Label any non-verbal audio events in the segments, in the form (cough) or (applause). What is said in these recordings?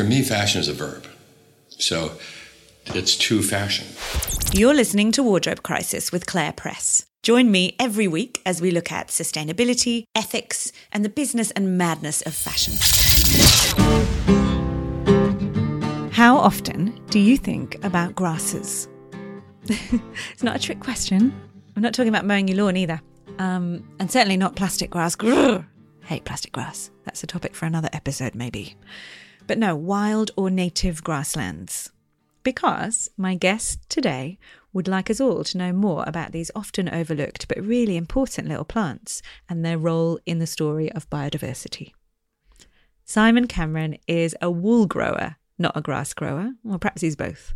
For me, fashion is a verb. So it's to fashion. You're listening to Wardrobe Crisis with Claire Press. Join me every week as we look at sustainability, ethics, and the business and madness of fashion. How often do you think about grasses? (laughs) it's not a trick question. I'm not talking about mowing your lawn either. Um, and certainly not plastic grass. Hate plastic grass. That's a topic for another episode, maybe. But no, wild or native grasslands. Because my guest today would like us all to know more about these often overlooked but really important little plants and their role in the story of biodiversity. Simon Cameron is a wool grower, not a grass grower, or perhaps he's both.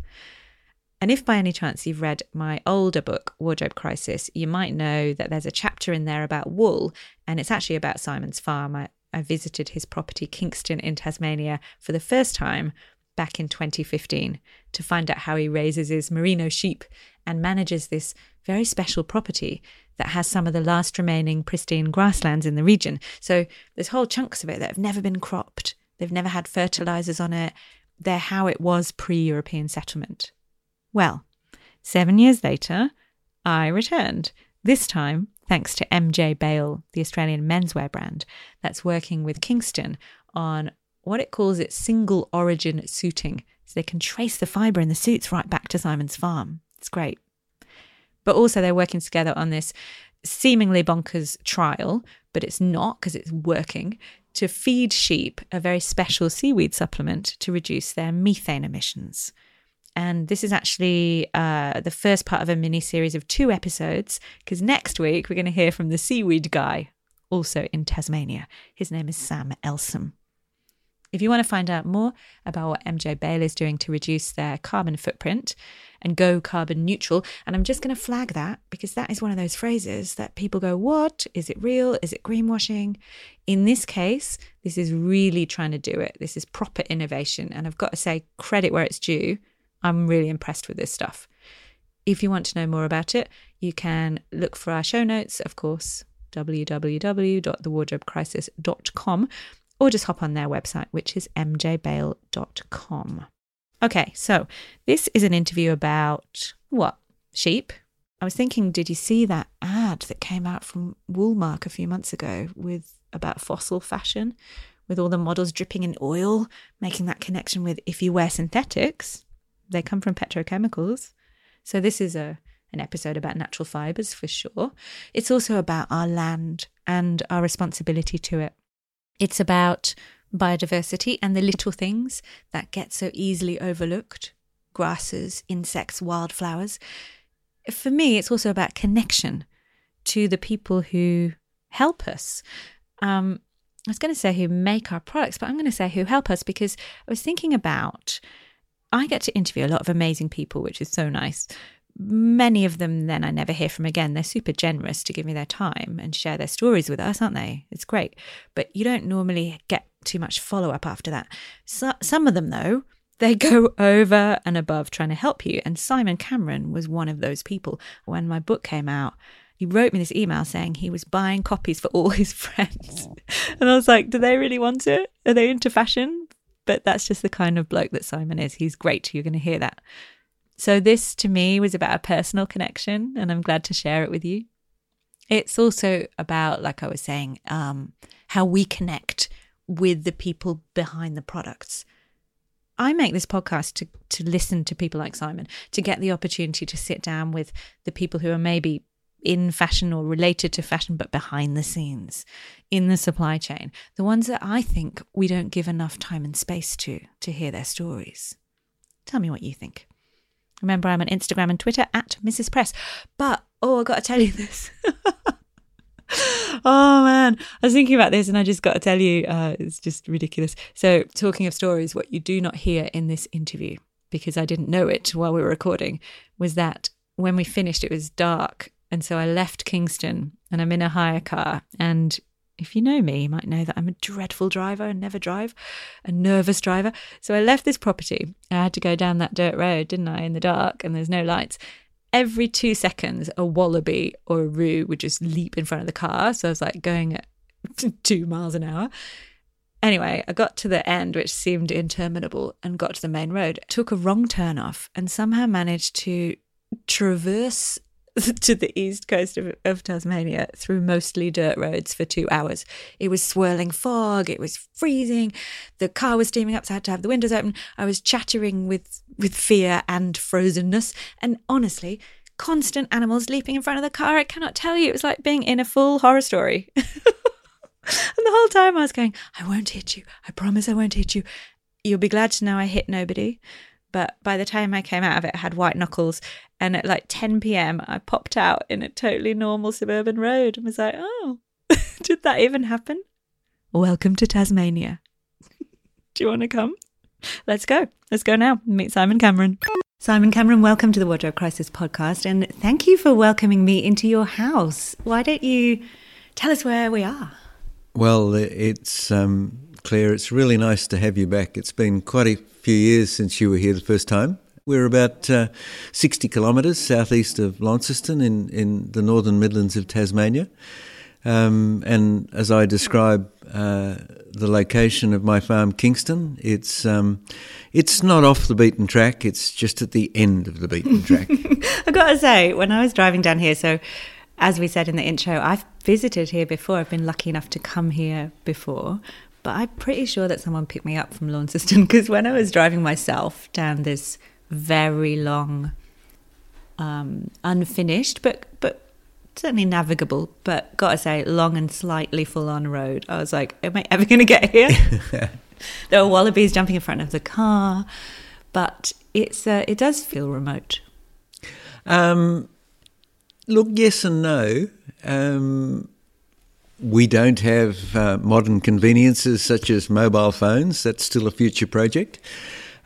And if by any chance you've read my older book, Wardrobe Crisis, you might know that there's a chapter in there about wool, and it's actually about Simon's farm. I, I visited his property, Kingston, in Tasmania, for the first time back in 2015 to find out how he raises his merino sheep and manages this very special property that has some of the last remaining pristine grasslands in the region. So there's whole chunks of it that have never been cropped. They've never had fertilizers on it. They're how it was pre European settlement. Well, seven years later, I returned. This time, thanks to MJ Bale, the Australian menswear brand that's working with Kingston on what it calls its single origin suiting. So they can trace the fibre in the suits right back to Simon's farm. It's great. But also, they're working together on this seemingly bonkers trial, but it's not because it's working to feed sheep a very special seaweed supplement to reduce their methane emissions. And this is actually uh, the first part of a mini series of two episodes, because next week we're going to hear from the seaweed guy, also in Tasmania. His name is Sam Elsom. If you want to find out more about what MJ Bale is doing to reduce their carbon footprint and go carbon neutral, and I'm just going to flag that because that is one of those phrases that people go, What? Is it real? Is it greenwashing? In this case, this is really trying to do it. This is proper innovation. And I've got to say, credit where it's due. I'm really impressed with this stuff. If you want to know more about it, you can look for our show notes, of course, www.thewardrobecrisis.com or just hop on their website, which is mjbale.com. Okay, so this is an interview about what? Sheep. I was thinking, did you see that ad that came out from Woolmark a few months ago with about fossil fashion, with all the models dripping in oil, making that connection with if you wear synthetics, they come from petrochemicals. So this is a an episode about natural fibers for sure. It's also about our land and our responsibility to it. It's about biodiversity and the little things that get so easily overlooked grasses, insects, wildflowers. For me, it's also about connection to the people who help us. Um, I was going to say who make our products, but I'm going to say who help us because I was thinking about I get to interview a lot of amazing people, which is so nice many of them then I never hear from again. They're super generous to give me their time and share their stories with us, aren't they? It's great. But you don't normally get too much follow up after that. So, some of them, though, they (laughs) go over and above trying to help you. And Simon Cameron was one of those people. When my book came out, he wrote me this email saying he was buying copies for all (laughs) his friends. And I was like, do they really want it? Are they into fashion? But that's just the kind of bloke that Simon is. He's great. You're going to hear that. So, this to me was about a personal connection, and I'm glad to share it with you. It's also about, like I was saying, um, how we connect with the people behind the products. I make this podcast to, to listen to people like Simon, to get the opportunity to sit down with the people who are maybe in fashion or related to fashion, but behind the scenes in the supply chain, the ones that I think we don't give enough time and space to, to hear their stories. Tell me what you think. Remember, I'm on Instagram and Twitter at Mrs. Press. But, oh, I got to tell you this. (laughs) oh man, I was thinking about this and I just got to tell you, uh, it's just ridiculous. So, talking of stories, what you do not hear in this interview, because I didn't know it while we were recording, was that when we finished, it was dark. And so I left Kingston and I'm in a hire car and if you know me, you might know that I'm a dreadful driver and never drive, a nervous driver. So I left this property. I had to go down that dirt road, didn't I, in the dark, and there's no lights. Every two seconds, a wallaby or a roo would just leap in front of the car. So I was like going at (laughs) two miles an hour. Anyway, I got to the end, which seemed interminable, and got to the main road. Took a wrong turn off and somehow managed to traverse (laughs) to the east coast of, of, Tasmania through mostly dirt roads for two hours. It was swirling fog, it was freezing, the car was steaming up, so I had to have the windows open. I was chattering with, with fear and frozenness. And honestly, constant animals leaping in front of the car. I cannot tell you. It was like being in a full horror story. (laughs) and the whole time I was going, I won't hit you. I promise I won't hit you. You'll be glad to know I hit nobody. But by the time I came out of it, I had white knuckles. And at like 10 p.m., I popped out in a totally normal suburban road and was like, oh, (laughs) did that even happen? Welcome to Tasmania. (laughs) Do you want to come? Let's go. Let's go now. Meet Simon Cameron. Simon Cameron, welcome to the Wardrobe Crisis podcast. And thank you for welcoming me into your house. Why don't you tell us where we are? Well, it's um, Claire. It's really nice to have you back. It's been quite a few years since you were here the first time. We're about uh, 60 kilometres southeast of Launceston in, in the northern Midlands of Tasmania. Um, and as I describe uh, the location of my farm, Kingston, it's um, it's not off the beaten track. It's just at the end of the beaten (laughs) track. I've got to say, when I was driving down here, so as we said in the intro, I've visited here before. I've been lucky enough to come here before, but I'm pretty sure that someone picked me up from Launceston because when I was driving myself down this very long, um, unfinished but but certainly navigable, but gotta say long and slightly full on road. I was like, am I ever going to get here? (laughs) (laughs) there were wallabies jumping in front of the car, but it's uh, it does feel remote. Um, look, yes and no. Um, we don't have uh, modern conveniences such as mobile phones. That's still a future project.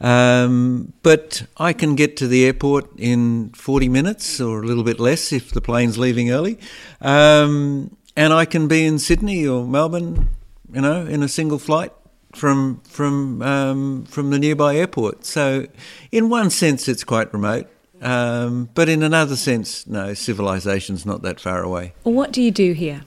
Um, but I can get to the airport in 40 minutes or a little bit less if the plane's leaving early. Um, and I can be in Sydney or Melbourne, you know, in a single flight from from um, from the nearby airport. So, in one sense, it's quite remote. Um, but in another sense, no, civilization's not that far away. What do you do here?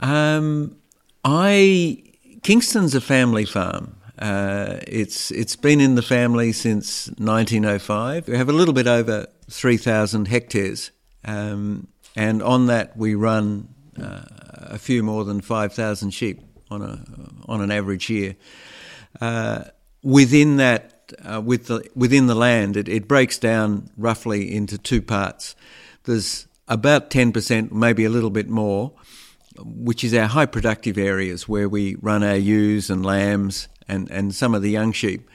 Um, I Kingston's a family farm. Uh, it's it's been in the family since 1905. We have a little bit over 3,000 hectares, um, and on that we run uh, a few more than 5,000 sheep on a on an average year. Uh, within that, uh, with the within the land, it, it breaks down roughly into two parts. There's about 10%, maybe a little bit more, which is our high productive areas where we run our ewes and lambs and, and some of the young sheep.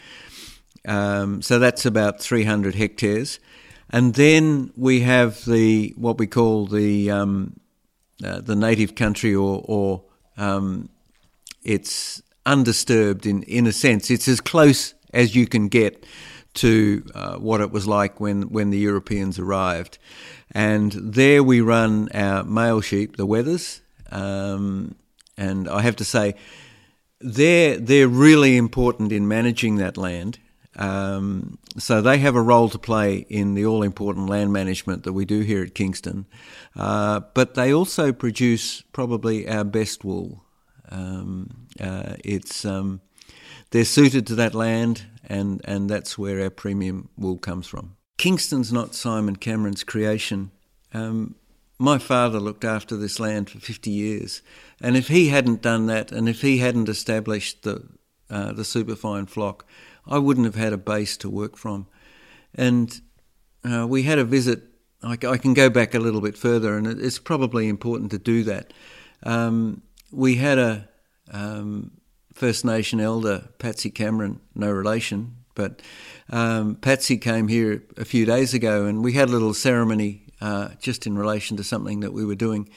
Um, so that's about 300 hectares. And then we have the what we call the um, uh, the native country, or, or um, it's undisturbed in, in a sense. It's as close as you can get to uh, what it was like when, when the Europeans arrived. And there we run our male sheep, the wethers, um, and I have to say, they're they're really important in managing that land. Um, so they have a role to play in the all important land management that we do here at Kingston. Uh, but they also produce probably our best wool. Um, uh, it's um, they're suited to that land, and and that's where our premium wool comes from. Kingston's not Simon Cameron's creation. Um, my father looked after this land for 50 years. And if he hadn't done that, and if he hadn't established the, uh, the superfine flock, I wouldn't have had a base to work from. And uh, we had a visit. I, I, can go back a little bit further, and it's probably important to do that. Um, we had a um, First Nation elder, Patsy Cameron, no relation, but um, Patsy came here a few days ago, and we had a little ceremony uh, just in relation to something that we were doing.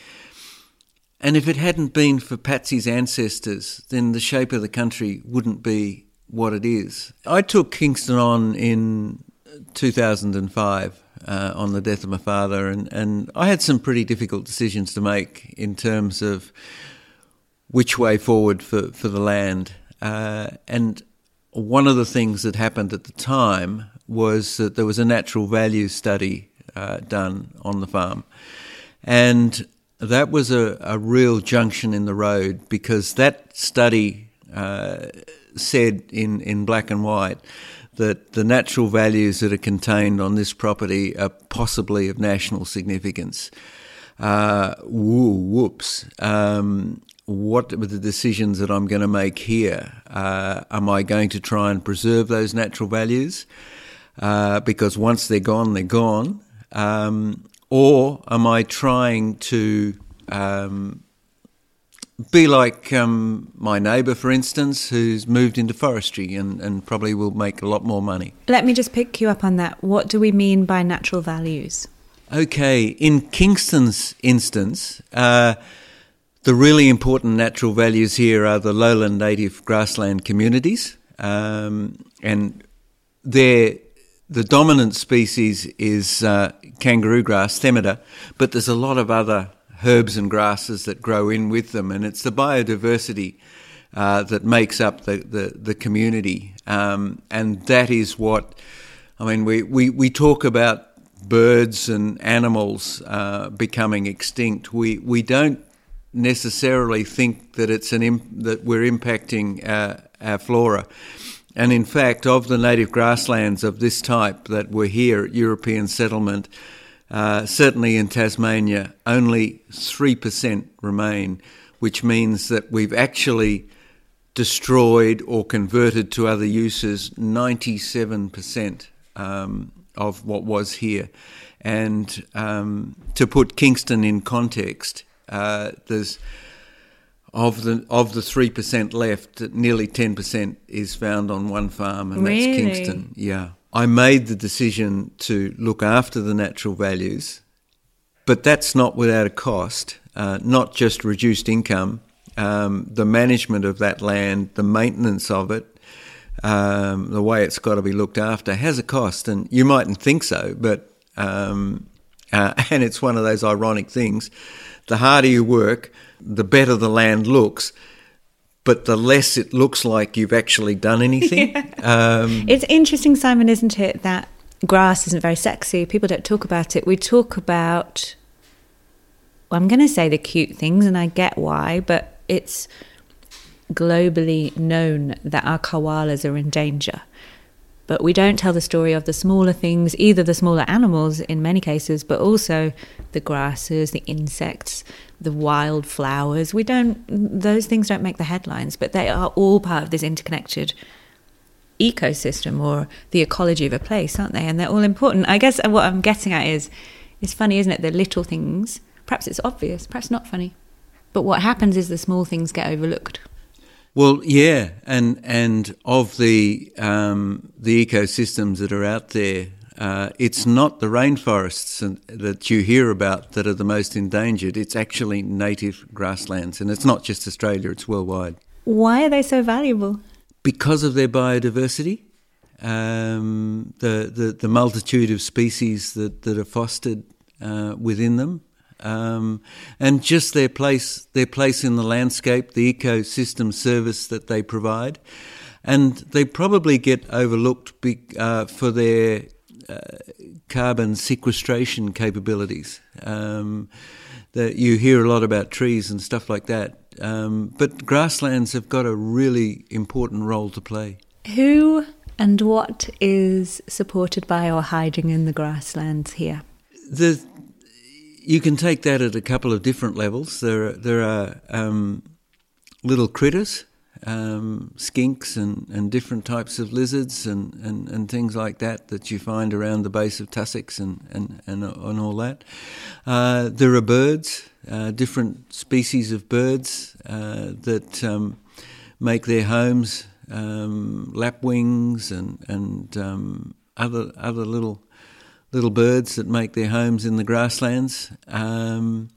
And if it hadn't been for Patsy's ancestors, then the shape of the country wouldn't be what it is. I took Kingston on in 2005 uh, on the death of my father, and, and I had some pretty difficult decisions to make in terms of which way forward for, for the land. Uh, and one of the things that happened at the time was that there was a natural value study uh, done on the farm. And that was a, a real junction in the road because that study uh, said in, in black and white that the natural values that are contained on this property are possibly of national significance. Uh, woo, whoops. Um, what are the decisions that I'm going to make here? Uh, am I going to try and preserve those natural values? Uh, because once they're gone, they're gone. Um, or am I trying to um, be like um, my neighbour, for instance, who's moved into forestry and, and probably will make a lot more money. Let me just pick you up on that. What do we mean by natural values? Okay, in Kingston's instance, uh, the really important natural values here are the lowland native grassland communities, um, and they're the dominant species is uh, kangaroo grass, Themeda, but there's a lot of other herbs and grasses that grow in with them, and it's the biodiversity uh, that makes up the, the, the community. Um, and that is what, I mean, we, we, we talk about birds and animals uh, becoming extinct. We, we don't necessarily think that it's an imp- that we're impacting uh, our flora. And in fact, of the native grasslands of this type that were here at European settlement, uh, certainly in Tasmania, only 3% remain, which means that we've actually destroyed or converted to other uses 97% um, of what was here. And um, to put Kingston in context, uh, there's of the of the three percent left, nearly ten percent is found on one farm, and really? that's Kingston. Yeah. I made the decision to look after the natural values, but that's not without a cost, uh, not just reduced income, um, the management of that land, the maintenance of it, um, the way it's got to be looked after has a cost. And you mightn't think so, but, um, uh, (laughs) and it's one of those ironic things. The harder you work, the better the land looks but the less it looks like you've actually done anything. (laughs) yeah. um, it's interesting, Simon, isn't it, that grass isn't very sexy. People don't talk about it. We talk about, well, I'm going to say the cute things, and I get why, but it's globally known that our koalas are in danger. But we don't tell the story of the smaller things, either the smaller animals in many cases, but also the grasses, the insects, the wild flowers. We don't, those things don't make the headlines, but they are all part of this interconnected ecosystem or the ecology of a place, aren't they? And they're all important. I guess what I'm getting at is, it's funny, isn't it? The little things, perhaps it's obvious, perhaps not funny. But what happens is the small things get overlooked. Well, yeah, and and of the um, the ecosystems that are out there, uh, it's not the rainforests that you hear about that are the most endangered. It's actually native grasslands, and it's not just Australia; it's worldwide. Why are they so valuable? Because of their biodiversity, um, the, the the multitude of species that that are fostered uh, within them, um, and just their place, their place in the landscape, the ecosystem service that they provide, and they probably get overlooked be, uh, for their uh, carbon sequestration capabilities. Um, that you hear a lot about trees and stuff like that, um, but grasslands have got a really important role to play. Who and what is supported by or hiding in the grasslands here? The you can take that at a couple of different levels. There, are, there are um, little critters, um, skinks, and, and different types of lizards and, and, and things like that that you find around the base of tussocks and, and, and, and all that. Uh, there are birds, uh, different species of birds uh, that um, make their homes, um, lapwings and, and um, other, other little little birds that make their homes in the grasslands. Um,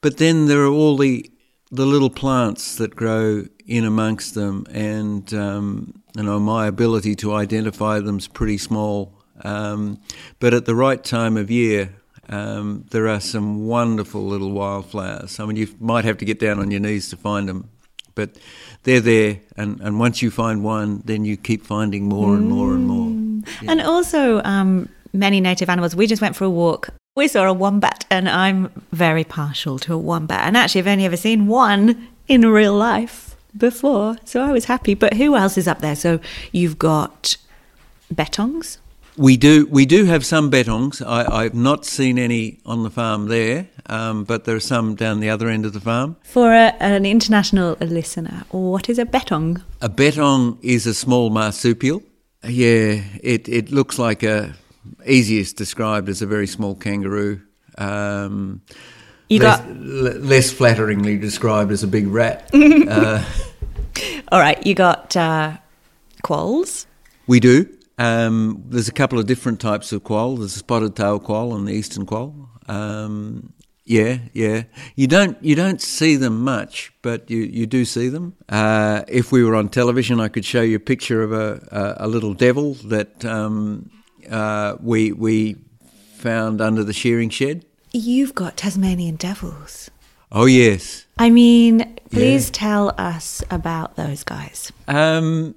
but then there are all the the little plants that grow in amongst them, and um, you know my ability to identify them is pretty small. Um, but at the right time of year, um, there are some wonderful little wildflowers. I mean, you might have to get down on your knees to find them, but they're there. And, and once you find one, then you keep finding more and more and more. Yeah. And also, um, many native animals. We just went for a walk. We saw a wombat, and I'm very partial to a wombat. And actually, I've only ever seen one in real life. before, so I was happy. But who else is up there? So you've got bettongs. We do we do have some bettongs. I, I've not seen any on the farm there, um, but there are some down the other end of the farm. For a, an international listener, what is a bettong? A bettong is a small marsupial. Yeah, it, it looks like a easiest described as a very small kangaroo. Um, You less, less flatteringly described as a big rat. (laughs) uh, all right. You got uh, quolls. we do. Um, there's a couple of different types of quoll. There's a spotted tail quoll and the eastern quoll. Um, yeah, yeah. You don't you don't see them much, but you, you do see them. Uh, if we were on television, I could show you a picture of a, a, a little devil that um, uh, we we found under the shearing shed. You've got Tasmanian devils. Oh yes. I mean, please tell us about those guys. Um,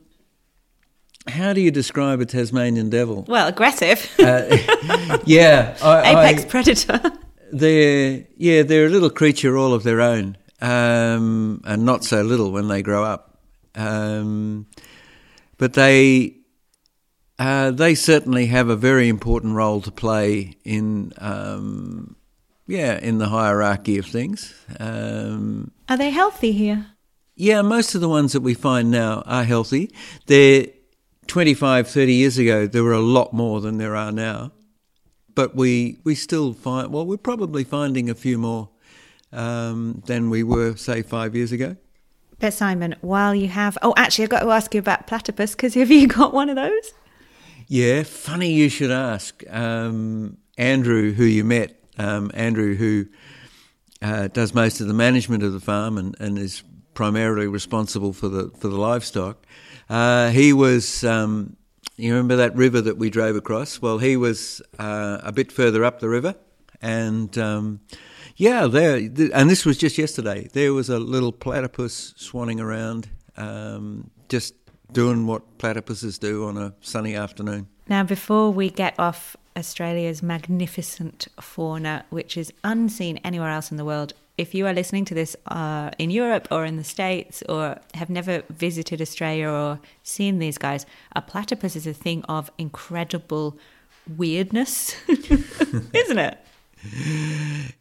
how do you describe a Tasmanian devil? Well, aggressive. (laughs) Yeah, I, (laughs) Apex I- predator. They're yeah, they're a little creature all of their own, um, and not so little when they grow up. Um, but they uh, they certainly have a very important role to play in um, yeah in the hierarchy of things. Um, Are they healthy here? yeah, most of the ones that we find now are healthy. They're 25, 30 years ago, there were a lot more than there are now. But we, we still find, well, we're probably finding a few more um, than we were, say, five years ago. But Simon, while you have, oh, actually, I've got to ask you about platypus because have you (laughs) got one of those? Yeah, funny you should ask. Um, Andrew, who you met, um, Andrew, who uh, does most of the management of the farm and, and is primarily responsible for the for the livestock. Uh, he was. Um, you remember that river that we drove across? Well, he was uh, a bit further up the river, and um, yeah, there. th- And this was just yesterday. There was a little platypus swanning around, um, just doing what platypuses do on a sunny afternoon. Now, before we get off Australia's magnificent fauna, which is unseen anywhere else in the world, if you are listening to this uh, in Europe or in the States or have never visited Australia or seen these guys, a platypus is a thing of incredible weirdness, (laughs) isn't it?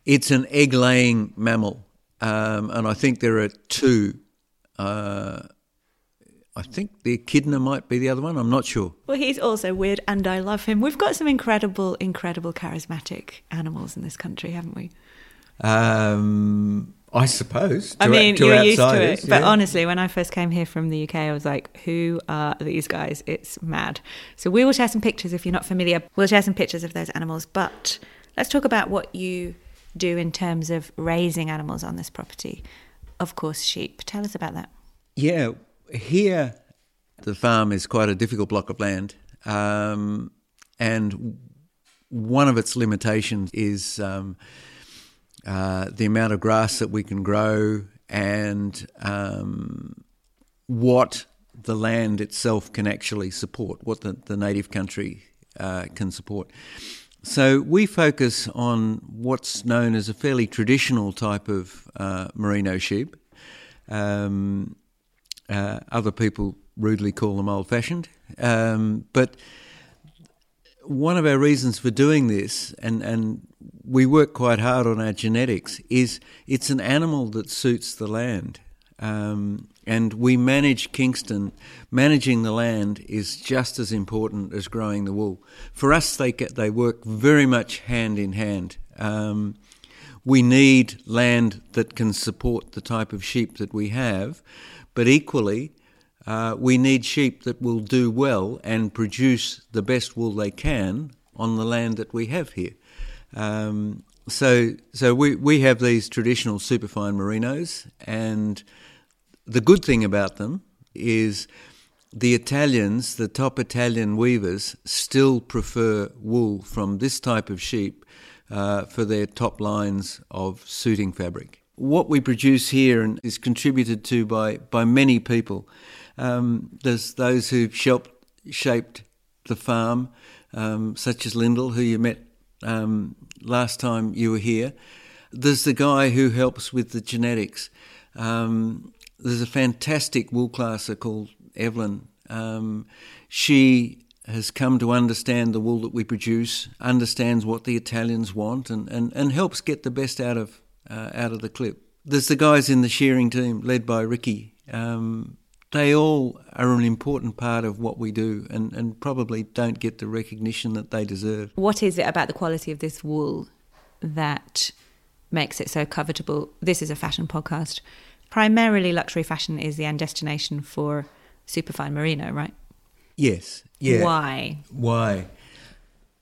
It's an egg laying mammal, um, and I think there are two. Uh, I think the echidna might be the other one. I'm not sure. Well, he's also weird, and I love him. We've got some incredible, incredible, charismatic animals in this country, haven't we? Um, I suppose. I mean, to you're used to it. But honestly, when I first came here from the UK, I was like, who are these guys? It's mad. So we will share some pictures if you're not familiar. We'll share some pictures of those animals. But let's talk about what you do in terms of raising animals on this property. Of course, sheep. Tell us about that. Yeah, here the farm is quite a difficult block of land, um, and one of its limitations is um, uh, the amount of grass that we can grow and um, what the land itself can actually support, what the, the native country uh, can support. So we focus on what's known as a fairly traditional type of uh, merino sheep. Um, uh, other people rudely call them old fashioned. Um, but one of our reasons for doing this, and, and we work quite hard on our genetics, is it's an animal that suits the land. Um, and we manage Kingston. Managing the land is just as important as growing the wool. For us, they get, they work very much hand in hand. Um, we need land that can support the type of sheep that we have, but equally, uh, we need sheep that will do well and produce the best wool they can on the land that we have here. Um, so, so we, we have these traditional superfine merinos, and the good thing about them is the Italians, the top Italian weavers, still prefer wool from this type of sheep uh, for their top lines of suiting fabric. What we produce here and is contributed to by, by many people. Um, there's those who've shaped, shaped the farm, um, such as Lyndall, who you met um, last time you were here. There's the guy who helps with the genetics. Um, there's a fantastic wool classer called Evelyn. Um, she has come to understand the wool that we produce, understands what the Italians want, and, and, and helps get the best out of uh, out of the clip. There's the guys in the shearing team led by Ricky. Um, they all are an important part of what we do and, and probably don't get the recognition that they deserve. What is it about the quality of this wool that makes it so covetable? This is a fashion podcast. Primarily, luxury fashion is the end destination for superfine merino, right? Yes. Yeah. Why? Why?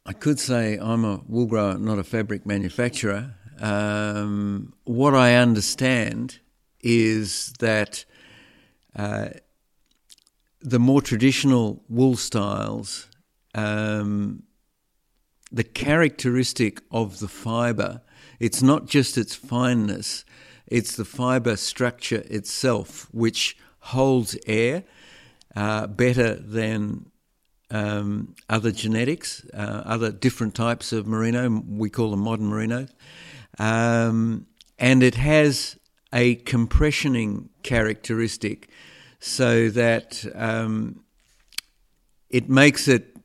I could say I'm a wool grower, not a fabric manufacturer. Um, what I understand is that uh, the more traditional wool styles, um, the characteristic of the fibre, it's not just its fineness, it's the fibre structure itself, which holds air uh, better than um, other genetics, uh, other different types of merino. We call them modern merino. Um, and it has a compressioning characteristic so that um, it makes it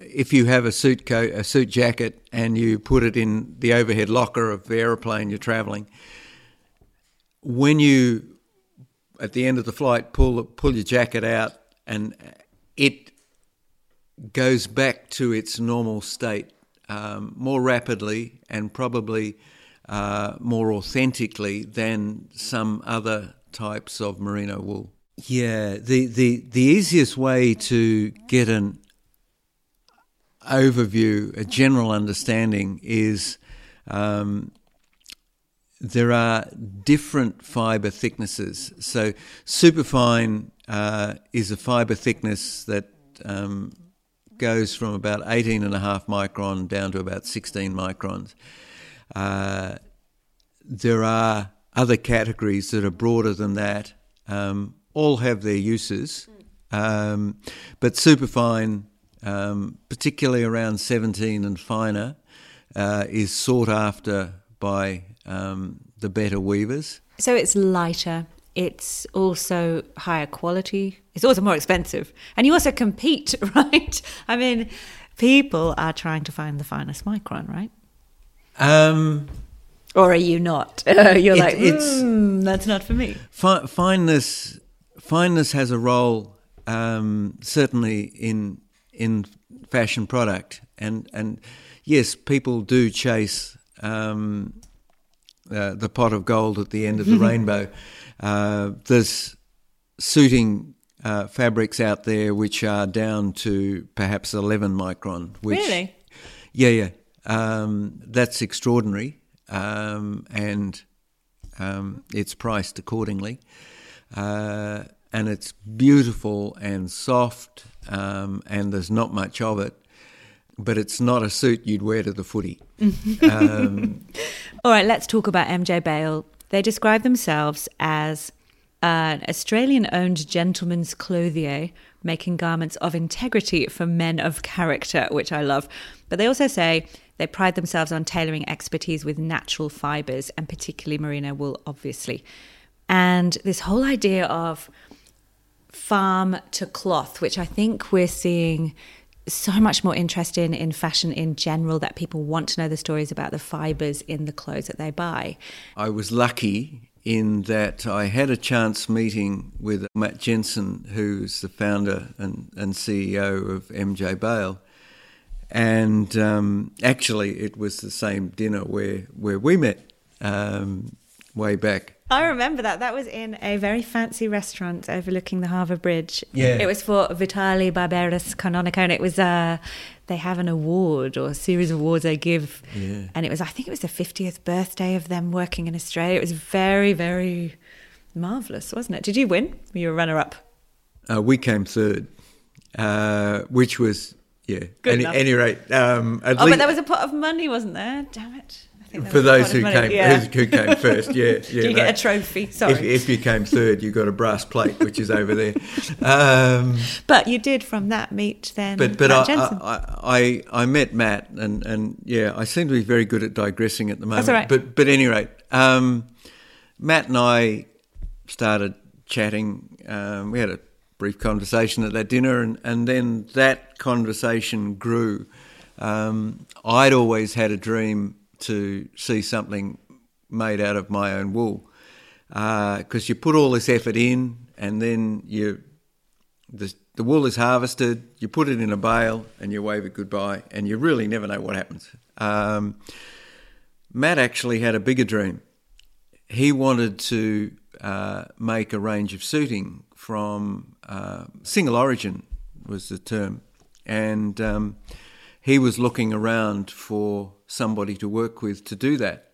if you have a suit coat, a suit jacket, and you put it in the overhead locker of the aeroplane you're travelling, when you at the end of the flight pull pull your jacket out and it goes back to its normal state um, more rapidly and probably uh, more authentically than some other types of merino wool. Yeah, the, the, the easiest way to get an overview, a general understanding, is um, there are different fibre thicknesses. So, superfine uh, is a fibre thickness that um, goes from about 18.5 micron down to about 16 microns. Uh, there are other categories that are broader than that. Um, all have their uses, um, but superfine, um, particularly around 17 and finer, uh, is sought after by um, the better weavers. So it's lighter. It's also higher quality. It's also more expensive, and you also compete, (laughs) right? I mean, people are trying to find the finest micron, right? Um, or are you not? (laughs) You're It- like, it's- "Mm, that's not for me. fi- fineness, fineness has a role um, certainly in in fashion product, and and yes, people do chase um, uh, the pot of gold at the end of the (laughs) rainbow. Uh, there's suiting uh, fabrics out there which are down to perhaps 11 micron. Which, Really? Yeah, yeah. Um, that's extraordinary, um, and um, it's priced accordingly. Uh, and it's beautiful and soft, um, and there's not much of it. But it's not a suit you'd wear to the footy. (laughs) um, All right, let's talk about MJ Bale. They describe themselves as an Australian owned gentleman's clothier making garments of integrity for men of character, which I love. But they also say they pride themselves on tailoring expertise with natural fibers and particularly merino wool, obviously. And this whole idea of farm to cloth, which I think we're seeing so much more interest in in fashion in general that people want to know the stories about the fibers in the clothes that they buy. I was lucky in that I had a chance meeting with Matt Jensen, who's the founder and, and CEO of MJ Bale. And um, actually, it was the same dinner where, where we met um, way back. I remember that. That was in a very fancy restaurant overlooking the Harbour Bridge. Yeah. It was for Vitale Barberis Canonicone. It was uh they have an award or a series of awards they give. Yeah. And it was I think it was the 50th birthday of them working in Australia. It was very very marvelous, wasn't it? Did you win? Were you a runner up? Uh, we came third, uh, which was, yeah. Good any, enough. any rate, um, Oh, least but there was a pot of money, wasn't there? Damn it. I think there for those who came, Yeah. who, who came first, yeah. (laughs) yeah Do you get a trophy? Sorry. If, if you came third, you got a brass plate, which is over there. Um, but you did from that meet then. but but I, I, I I met Matt and, and yeah, I seem to be very good at digressing at the moment. That's all right. But but any rate, um, Matt and I started chatting. Um, we had a brief conversation at that dinner, and, and then that conversation grew. Um, I'd always had a dream to see something made out of my own wool because uh, you put all this effort in, and then you the, the wool is harvested, you put it in a bale, and you wave it goodbye, and you really never know what happens. Um, Matt actually had a bigger dream. He wanted to uh, make a range of suiting from uh, single origin was the term, and um, he was looking around for somebody to work with to do that.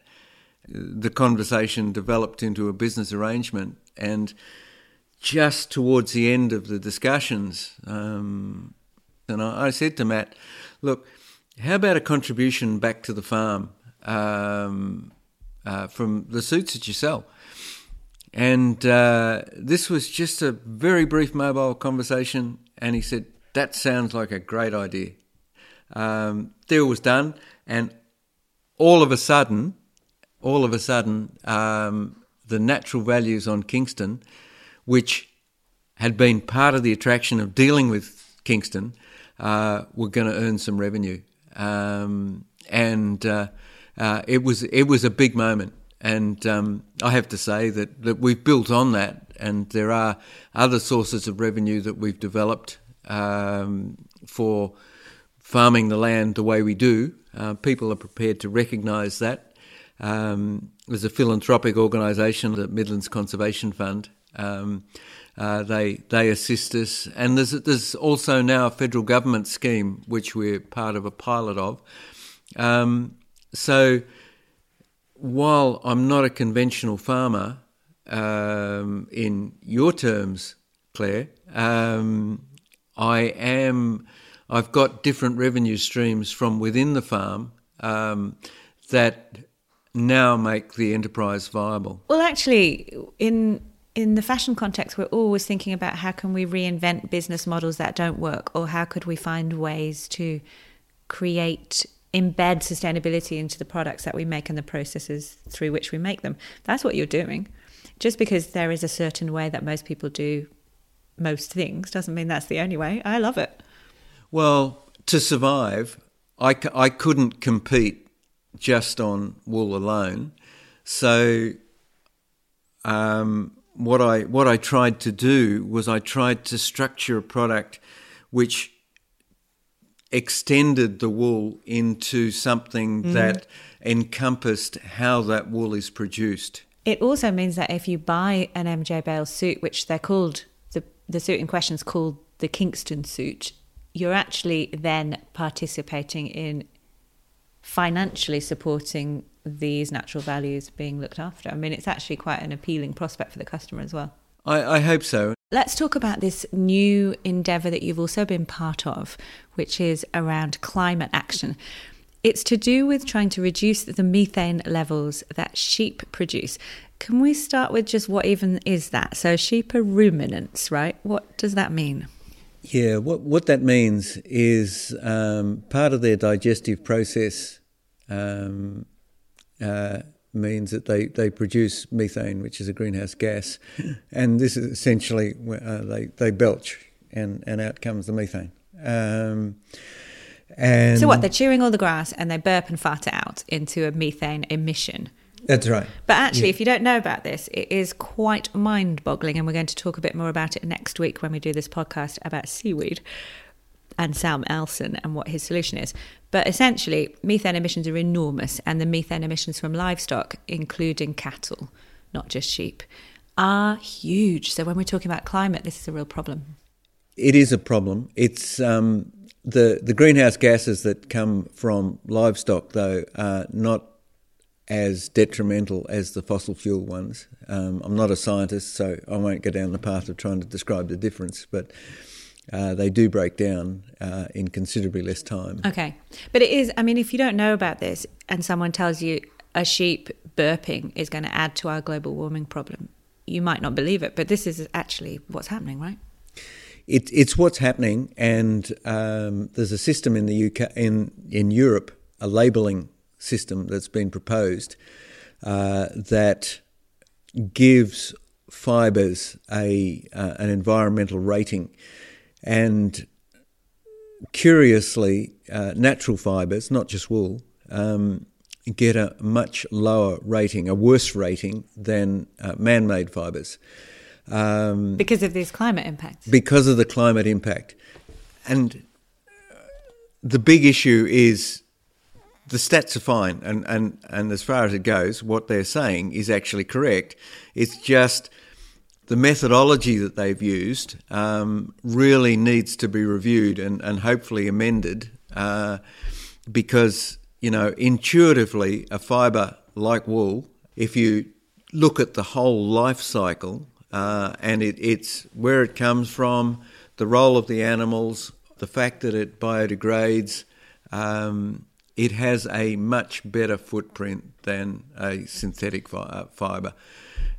The conversation developed into a business arrangement, and just towards the end of the discussions, um, and I, I, said to Matt, "Look, how about a contribution back to the farm um, uh, from the suits that you sell?" And uh, this was just a very brief mobile conversation. And he said, That sounds like a great idea. Um, deal was done. And all of a sudden, all of a sudden, um, the natural values on Kingston, which had been part of the attraction of dealing with Kingston, uh, were going to earn some revenue. Um, and uh, uh, it was it was a big moment. And um, I have to say that, that we've built on that, and there are other sources of revenue that we've developed um, for farming the land the way we do. Uh, people are prepared to recognise that. Um, there's a philanthropic organisation, the Midlands Conservation Fund. Um, uh, they they assist us, and there's there's also now a federal government scheme which we're part of a pilot of. Um, so while I'm not a conventional farmer, um, in your terms, Claire, um, I am. I've got different revenue streams from within the farm um, that now make the enterprise viable. Well, actually, in in the fashion context, we're always thinking about how can we reinvent business models that don't work, or how could we find ways to create embed sustainability into the products that we make and the processes through which we make them. That's what you're doing. Just because there is a certain way that most people do most things doesn't mean that's the only way. I love it. Well, to survive, I, I couldn't compete just on wool alone. So, um, what I what I tried to do was I tried to structure a product which extended the wool into something mm. that encompassed how that wool is produced. It also means that if you buy an MJ Bale suit, which they're called, the, the suit in question is called the Kingston suit, you're actually then participating in financially supporting these natural values being looked after. I mean, it's actually quite an appealing prospect for the customer as well. I, I hope so. Let's talk about this new endeavour that you've also been part of, which is around climate action. It's to do with trying to reduce the methane levels that sheep produce. Can we start with just what even is that? So, sheep are ruminants, right? What does that mean? Yeah, what, what that means is um, part of their digestive process um, uh, means that they, they produce methane, which is a greenhouse gas, and this is essentially uh, they they belch, and and out comes the methane. Um, and so what? They're chewing all the grass and they burp and fart it out into a methane emission. That's right. But actually, yeah. if you don't know about this, it is quite mind boggling. And we're going to talk a bit more about it next week when we do this podcast about seaweed and Sam Elsom and what his solution is. But essentially, methane emissions are enormous, and the methane emissions from livestock, including cattle, not just sheep, are huge. So when we're talking about climate, this is a real problem. It is a problem. It's um, the the greenhouse gases that come from livestock, though, are not as detrimental as the fossil fuel ones. Um, I'm not a scientist, so I won't go down the path of trying to describe the difference, but uh, they do break down uh, in considerably less time. Okay. But it is, I mean, if you don't know about this and someone tells you a sheep burping is going to add to our global warming problem, you might not believe it, but this is actually what's happening, right? It, it's what's happening, and um, there's a system in the UK, in in Europe, a labelling system that's been proposed uh, that gives fibres a uh, an environmental rating, and curiously, uh, natural fibres, not just wool, um, get a much lower rating, a worse rating than uh, man-made fibres. Um, because of these climate impacts. Because of the climate impact, and the big issue is the stats are fine, and, and, and as far as it goes, what they're saying is actually correct. It's just the methodology that they've used um, really needs to be reviewed and, and hopefully amended uh, because, you know, intuitively, a fibre like wool, if you look at the whole life cycle uh, and it, it's where it comes from, the role of the animals, the fact that it biodegrades, um, it has a much better footprint than a synthetic fi- uh, fibre.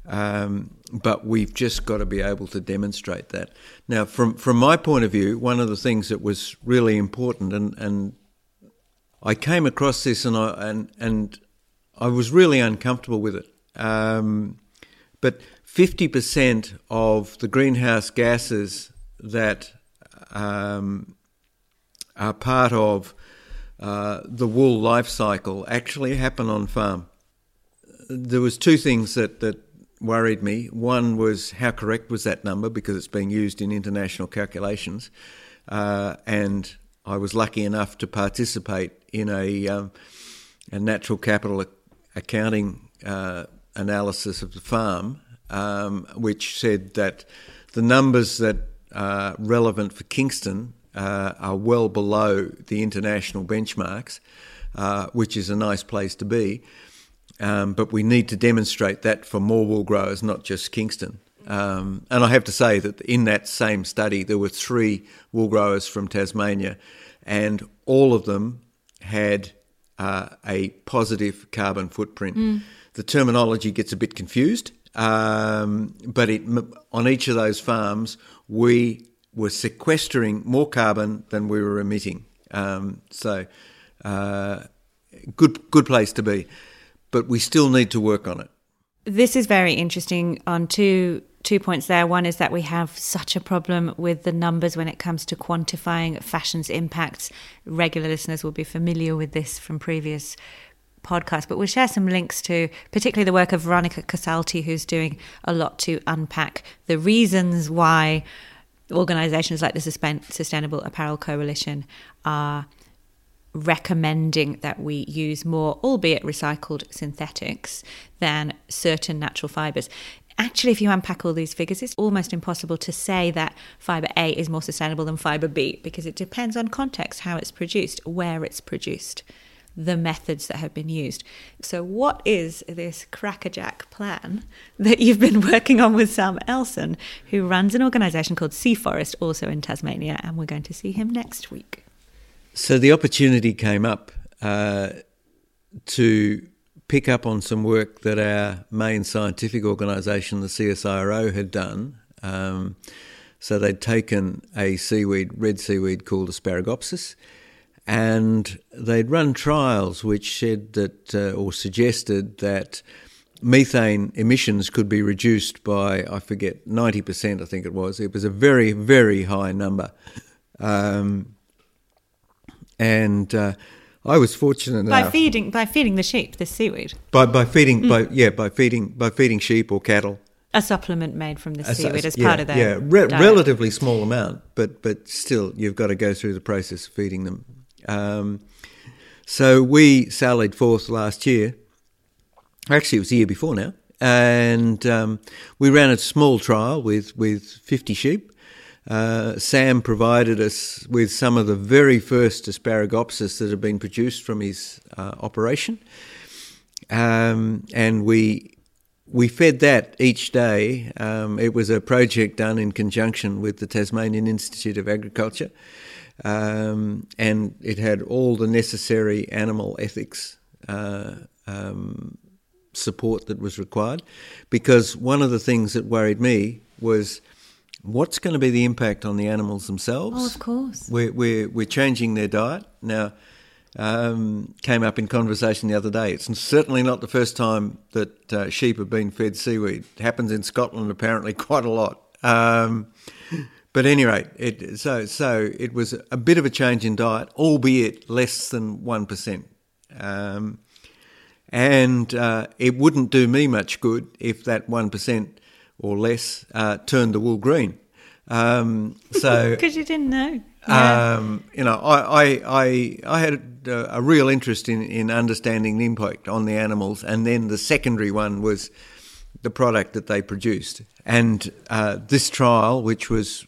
Um, but we've just got to be able to demonstrate that. Now, from from my point of view, one of the things that was really important, and, and I came across this, and I and and I was really uncomfortable with it. Um, but fifty percent of the greenhouse gases that um, are part of uh, the wool life cycle actually happen on farm. There was two things that, that worried me. One was how correct was that number because it's being used in international calculations, uh, and I was lucky enough to participate in a, um, a natural capital accounting uh, analysis of the farm, um, which said that the numbers that are relevant for Kingston uh, are well below the international benchmarks, uh, which is a nice place to be. Um, but we need to demonstrate that for more wool growers, not just Kingston. Um, and I have to say that in that same study, there were three wool growers from Tasmania, and all of them had uh, a positive carbon footprint. Mm. The terminology gets a bit confused, um, but it, on each of those farms, we were sequestering more carbon than we were emitting. Um, so, uh, good good place to be but we still need to work on it. This is very interesting on two two points there. One is that we have such a problem with the numbers when it comes to quantifying fashion's impacts. Regular listeners will be familiar with this from previous podcasts, but we'll share some links to particularly the work of Veronica Kassatly, who's doing a lot to unpack the reasons why organizations like the Sustainable Apparel Coalition are recommending that we use more, albeit recycled synthetics, than certain natural fibres. Actually, if you unpack all these figures, it's almost impossible to say that fibre A is more sustainable than fibre B because it depends on context, how it's produced, where it's produced, the methods that have been used. So, what is this crackerjack plan that you've been (laughs) working on with Sam Elsom, who runs an organisation called Sea Forest, also in Tasmania, and we're going to see him next week? So the opportunity came up uh, to pick up on some work that our main scientific organisation, the CSIRO, had done. Um, so they'd taken a seaweed, red seaweed called Asparagopsis, and they'd run trials which said that, uh, or suggested that methane emissions could be reduced by, I forget, 90%, I think it was. It was a very, very high number. Um, and uh, I was fortunate by enough feeding by feeding the sheep this seaweed. By by feeding mm. by yeah by feeding by feeding sheep or cattle. A supplement made from the seaweed as yeah, part of that. yeah re- relatively small amount, but but still you've got to go through the process of feeding them. Um, so we sallied forth last year. Actually, it was the year before now, and um, we ran a small trial with with fifty sheep uh, Sam provided us with some of the very first Asparagopsis that had been produced from his uh, operation, um, and we we fed that each day. Um, it was a project done in conjunction with the Tasmanian Institute of Agriculture, um, and it had all the necessary animal ethics. Uh, um, support that was required because one of the things that worried me was What's going to be the impact on the animals themselves? Oh, of course. We're, we're, we're changing their diet. Now, um, came up in conversation the other day. It's certainly not the first time that uh, sheep have been fed seaweed. It happens in Scotland apparently (laughs) quite a lot. Um, but at any rate, it, so so it was a bit of a change in diet, albeit less than one percent. Um, and uh, it wouldn't do me much good if that one percent or less uh, turned the wool green. Um, so (laughs) because you didn't know. Yeah. Um, you know, I, I, I, I had a, a, real interest in, in understanding the impact on the animals, and then the secondary one was the product that they produced. And uh, this trial, which was,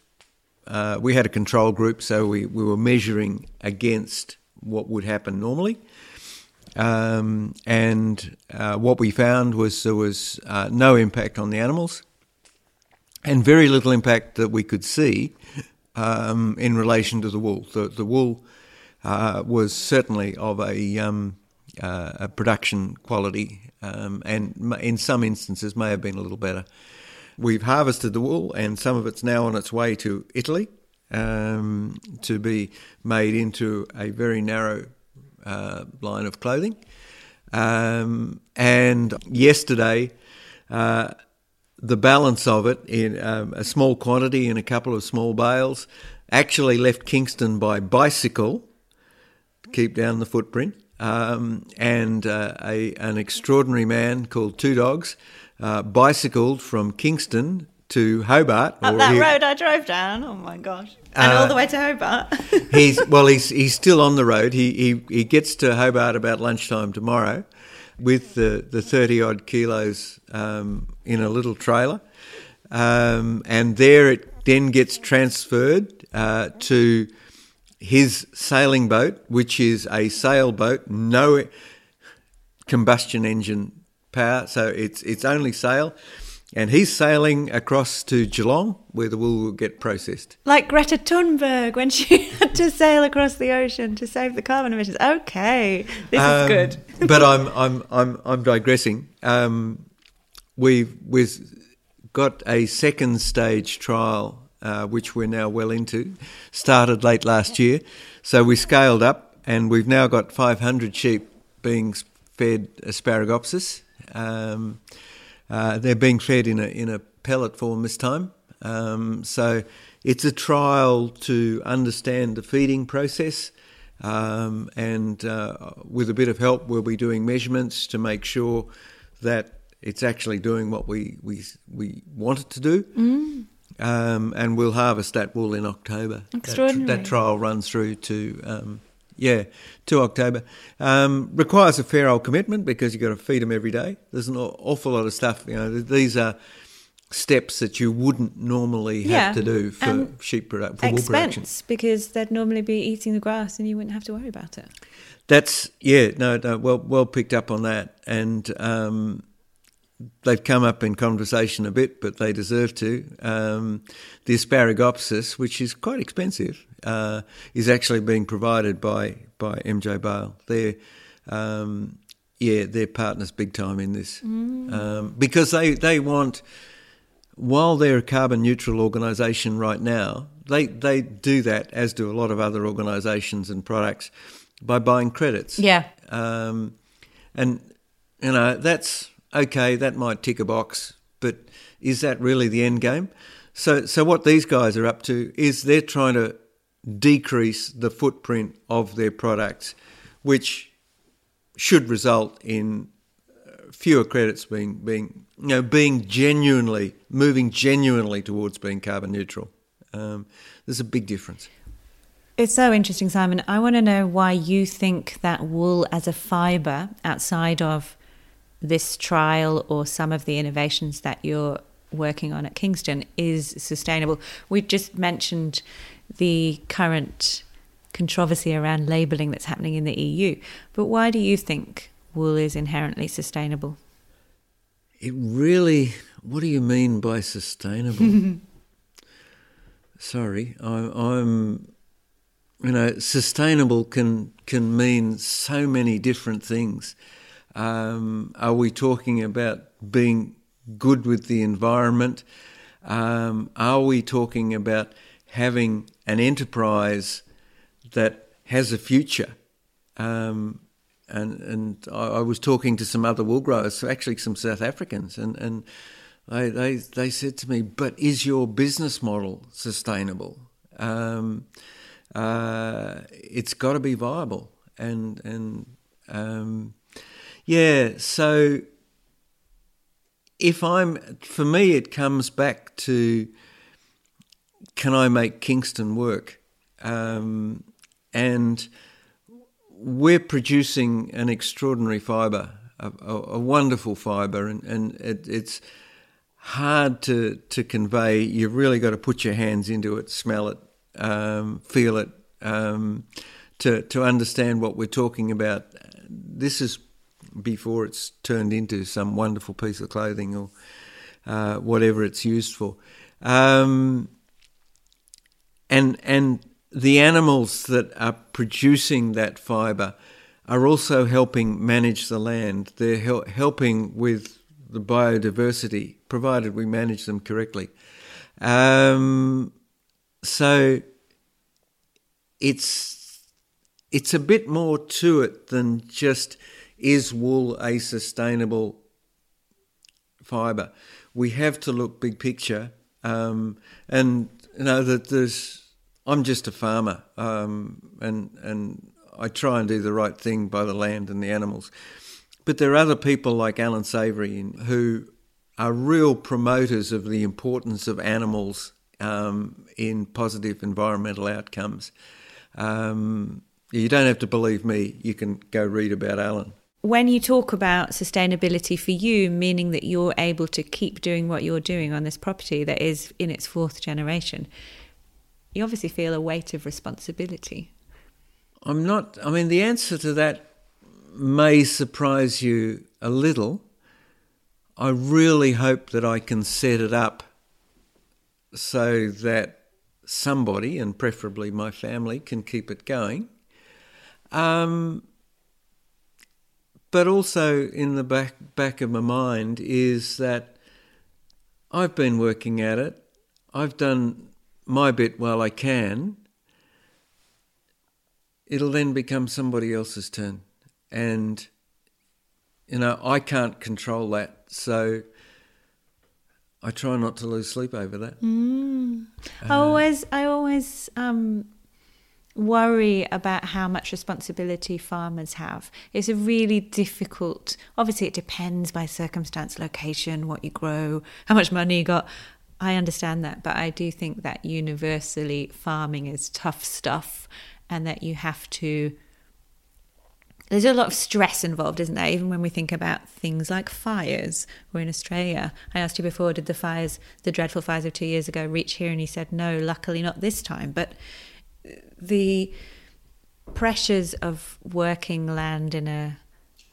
uh, we had a control group, so we, we were measuring against what would happen normally. Um, and uh, what we found was there was uh, no impact on the animals and very little impact that we could see um, in relation to the wool. The, the wool uh, was certainly of a, um, uh, a production quality, um, and in some instances may have been a little better. We've harvested the wool, and some of it's now on its way to Italy um, to be made into a very narrow uh, line of clothing. Um, and yesterday, uh, the balance of it in um, a small quantity in a couple of small bales actually left Kingston by bicycle to keep down the footprint. Um, and uh, a, an extraordinary man called Two Dogs uh, bicycled from Kingston to Hobart. Up that he, road I drove down. Oh my gosh! And uh, all the way to Hobart. he's (laughs) well. He's he's still on the road. He he he gets to Hobart about lunchtime tomorrow, with the, the 30 odd kilos um, in a little trailer. Um, and there it then gets transferred uh, to his sailing boat, which is a sailboat, no combustion engine power, so it's it's only sail and he's sailing across to Geelong where the wool will get processed. Like Greta Thunberg when she (laughs) had to sail across the ocean to save the carbon emissions. Okay, this um, is good. (laughs) but I'm I'm I'm I'm digressing. Um, we've we've got a second stage trial uh, which we're now well into. Started late last year, so we scaled up, and we've now got 500 sheep being fed asparagopsis. Um, uh, they're being fed in a in a pellet form this time. Um, so it's a trial to understand the feeding process, um, and uh, with a bit of help, we'll be doing measurements to make sure that it's actually doing what we we we want it to do. Mm. Um, and we'll harvest that wool in October. Extraordinary. That, that trial runs through to um, yeah, to October. Um, requires a fair old commitment because you've got to feed them every day. There's an awful lot of stuff. You know, these are steps that you wouldn't normally have yeah. to do for um, sheep production, for expense, wool production. because they'd normally be eating the grass and you wouldn't have to worry about it. That's yeah, no, no, well, well picked up on that, and um, they've come up in conversation a bit, but they deserve to. Um, the asparagopsis, which is quite expensive, uh, is actually being provided by by MJ Bale. They're um, yeah, they're partners big time in this mm. um, because they they want. While they're a carbon neutral organisation right now, they, they do that, as do a lot of other organisations and products, by buying credits. Yeah. Um, and, you know, that's okay, that might tick a box, but is that really the end game? So, so what these guys are up to is they're trying to decrease the footprint of their products, which should result in uh, fewer credits being being you know being genuinely moving genuinely towards being carbon neutral. Um, there's a big difference. It's so interesting, Simon. I want to know why you think that wool as a fibre outside of this trial or some of the innovations that you're working on at Kingston is sustainable. We just mentioned the current controversy around labelling that's happening in the EU, but why do you think wool is inherently sustainable? It really, what do you mean by sustainable? (laughs) Sorry, I, I'm, you know, sustainable can can mean so many different things. Um, are we talking about being good with the environment? Um, are we talking about having an enterprise that has a future? Um, and and I, I, was talking to some other wool growers, actually some South Africans, and, and they, they, they said to me, but is your business model sustainable? Um, uh, it's got to be viable. And, and um, yeah, so if I'm, for me, it comes back to can I make Kingston work? Um, and we're producing an extraordinary fibre, a, a, a wonderful fibre, and, and it, it's hard to, to convey. You've really got to put your hands into it, smell it, um, feel it, um, to, to understand what we're talking about. This is before it's turned into some wonderful piece of clothing or uh, whatever it's used for. Um, and, and the animals that are producing that fibre are also helping manage the land. They're hel- helping with the biodiversity, provided we manage them correctly. Um, so it's it's a bit more to it than just is wool a sustainable fibre. We have to look big picture, um, and you know that there's. I'm just a farmer, um, and and I try and do the right thing by the land and the animals. But there are other people like Allan Savory who are real promoters of the importance of animals um, in positive environmental outcomes. Um, you don't have to believe me, you can go read about Allan. When you talk about sustainability for you, meaning that you're able to keep doing what you're doing on this property that is in its fourth generation, you obviously feel a weight of responsibility. I'm not, I mean, the answer to that may surprise you a little. I really hope that I can set it up so that somebody, and preferably my family, can keep it going. Um, but also in the back back of my mind is that I've been working at it. I've done my bit while I can. It'll then become somebody else's turn and you know I can't control that, so I try not to lose sleep over that. Mm. Uh, I always, I always um, worry about how much responsibility farmers have. It's a really difficult. Obviously, it depends by circumstance, location, what you grow, how much money you got. I understand that, but I do think that universally farming is tough stuff, and that you have to there's a lot of stress involved, isn't there? Even when we think about things like fires. We're in Australia. I asked you before, did the fires, the dreadful fires of two years ago, reach here? And he said, no, luckily not this time. But the pressures of working land in a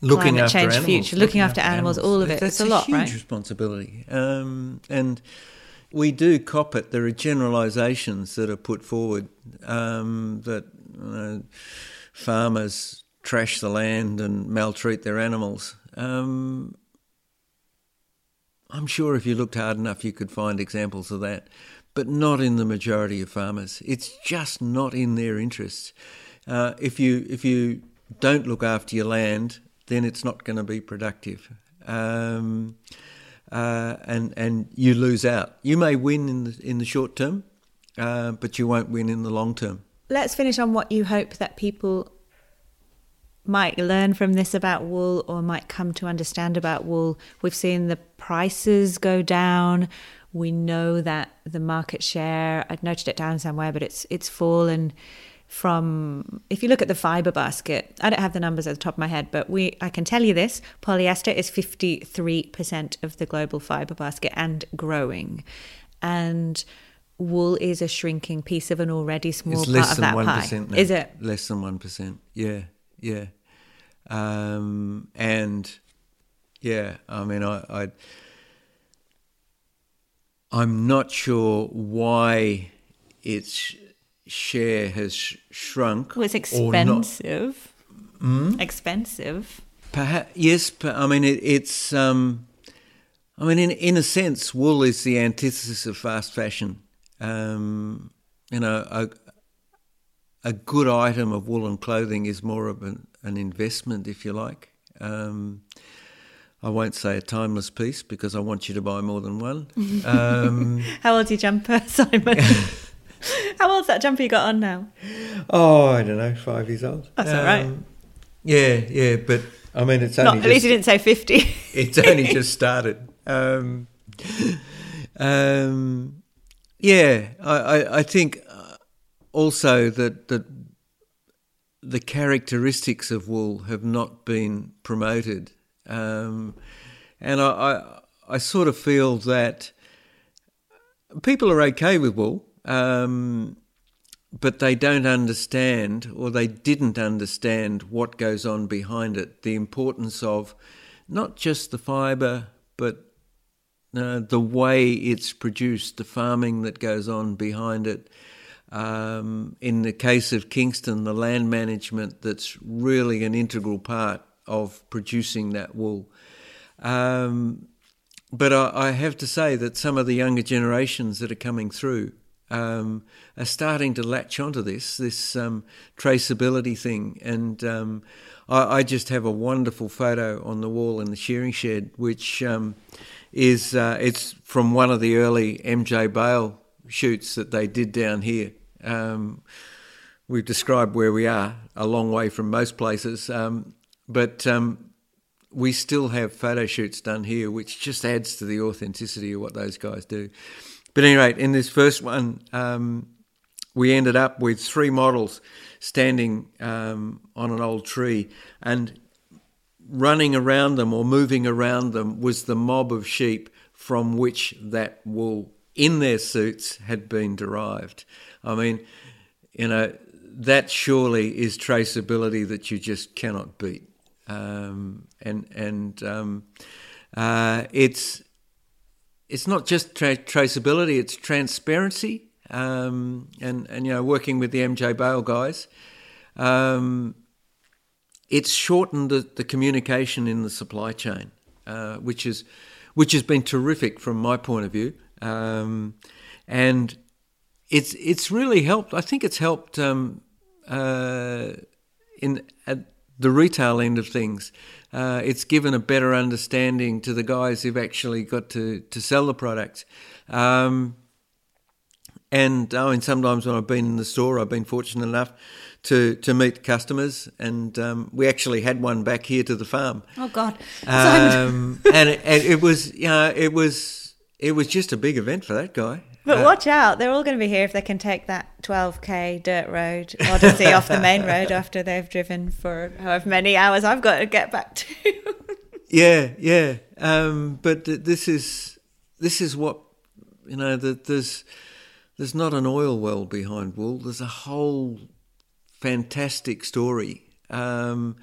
looking climate after change animals, future, looking, after, after animals, animals, all of it. That's it's a, lot, huge right? responsibility. Um, and we do cop it. There are generalisations that are put forward um, that farmers trash the land and maltreat their animals. Um, I'm sure if you looked hard enough, you could find examples of that, but not in the majority of farmers. It's just not in their interests. Uh, if you if you don't look after your land, then it's not going to be productive, um, uh, and and you lose out. You may win in the in the short term, uh, but you won't win in the long term. Let's finish on what you hope that people might learn from this about wool or might come to understand about wool. We've seen the prices go down. We know that the market share, I'd noted it down somewhere, but it's it's fallen from if you look at the fiber basket, I don't have the numbers at the top of my head, but we I can tell you this, polyester is 53% of the global fiber basket and growing. And wool is a shrinking piece of an already small it's part of that pie. Now. Is it? Less than 1%. Yeah yeah. Um, and yeah, I mean, I, I I'm not sure why its share has shrunk. Well, it's expensive. Mm? Expensive. Perhaps yes. I mean, it, it's. Um, I mean, in in a sense, wool is the antithesis of fast fashion. Um, you know, a, a good item of woolen clothing is more of an, an investment, if you like. Um, I won't say a timeless piece because I want you to buy more than one. (laughs) Um, How old's your jumper, (laughs) Simon? (laughs) (laughs) How old's that jumper you got on now? oh, I don't know, five years old. That's all right. Um, Yeah, yeah, but I mean, it's Not, only at least you didn't say 50. (laughs) it's only (laughs) just started. Um, um, yeah, I, I, I think uh, also that that the characteristics of wool have not been promoted, um, and I, I I sort of feel that people are okay with wool. Um, but they don't understand, or they didn't understand what goes on behind it. The importance of not just the fibre, but uh, the way it's produced, the farming that goes on behind it. Um, in the case of Kingston, the land management that's really an integral part of producing that wool. Um, but I, I have to say that some of the younger generations that are coming through um, are starting to latch onto this this um, traceability thing, and um, I, I, just have a wonderful photo on the wall in the shearing shed, which um, is uh, it's from one of the early MJ Bale shoots that they did down here. Um, we've described where we are, a long way from most places, um, but we still have photo shoots done here, which just adds to the authenticity of what those guys do. But anyway, in this first one, um, we ended up with three models standing um, on an old tree, and running around them or moving around them was the mob of sheep from which that wool in their suits had been derived. I mean, you know, that surely is traceability that you just cannot beat. Um, and and um, uh, it's it's not just tra- traceability; it's transparency. Um, and and you know, working with the MJ Bale guys, um, it's shortened the, the, communication in the supply chain, uh, which is which has been terrific from my point of view, um, and it's it's really helped. I think it's helped um, uh, in at the retail end of things. Uh, it's given a better understanding to the guys who've actually got to, to sell the products. Um, and I mean, sometimes when I've been in the store, I've been fortunate enough to, to meet customers, and um, we actually had one back here to the farm. Oh God! Um, (laughs) and, it, and it was, you know, it was it was just a big event for that guy. But uh, watch out, they're all going to be here if they can take that 12k dirt road odyssey off the main road after they've driven for however many hours I've got to get back to. (laughs) yeah, yeah. Um, but this is this is what you know. That there's there's not an oil well behind wool. There's a whole fantastic story. Um,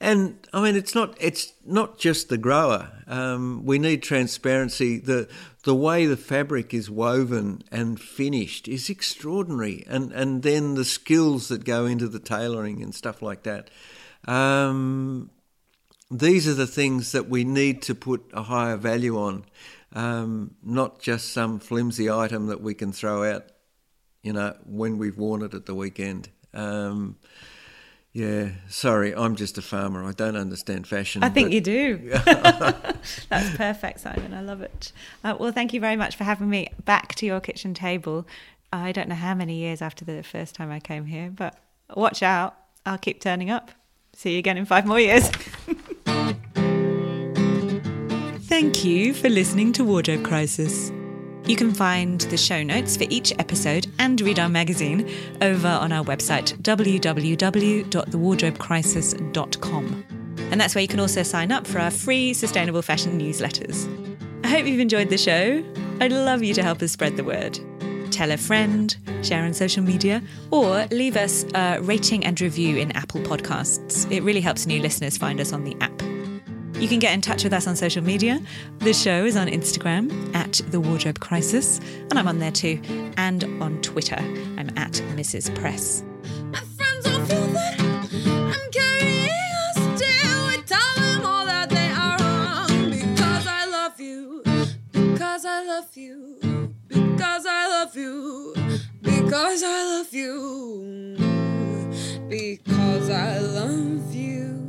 and I mean, it's not it's not just the grower. Um, we need transparency. the The way the fabric is woven and finished is extraordinary, and and then the skills that go into the tailoring and stuff like that. Um, these are the things that we need to put a higher value on, um, not just some flimsy item that we can throw out, you know, when we've worn it at the weekend. Yeah, sorry, I'm just a farmer. I don't understand fashion. I think you do. (laughs) (laughs) That's perfect, Simon. I love it. Uh, well, thank you very much for having me back to your kitchen table. I don't know how many years after the first time I came here, but watch out. I'll keep turning up. See you again in five more years. (laughs) Thank you for listening to Wardrobe Crisis. You can find the show notes for each episode and read our magazine over on our website, www.thewardrobecrisis.com. And that's where you can also sign up for our free sustainable fashion newsletters. I hope you've enjoyed the show. I'd love you to help us spread the word. Tell a friend, share on social media, or leave us a rating and review in Apple Podcasts. It really helps new listeners find us on the app. You can get in touch with us on social media. The show is on Instagram at The Wardrobe Crisis, and I'm on there too. And on Twitter, I'm at Mrs. Press. My friends all feel that I'm carrying a still. I tell them all that they are wrong because I love you, because I love you, because I love you, because I love you. because I love you.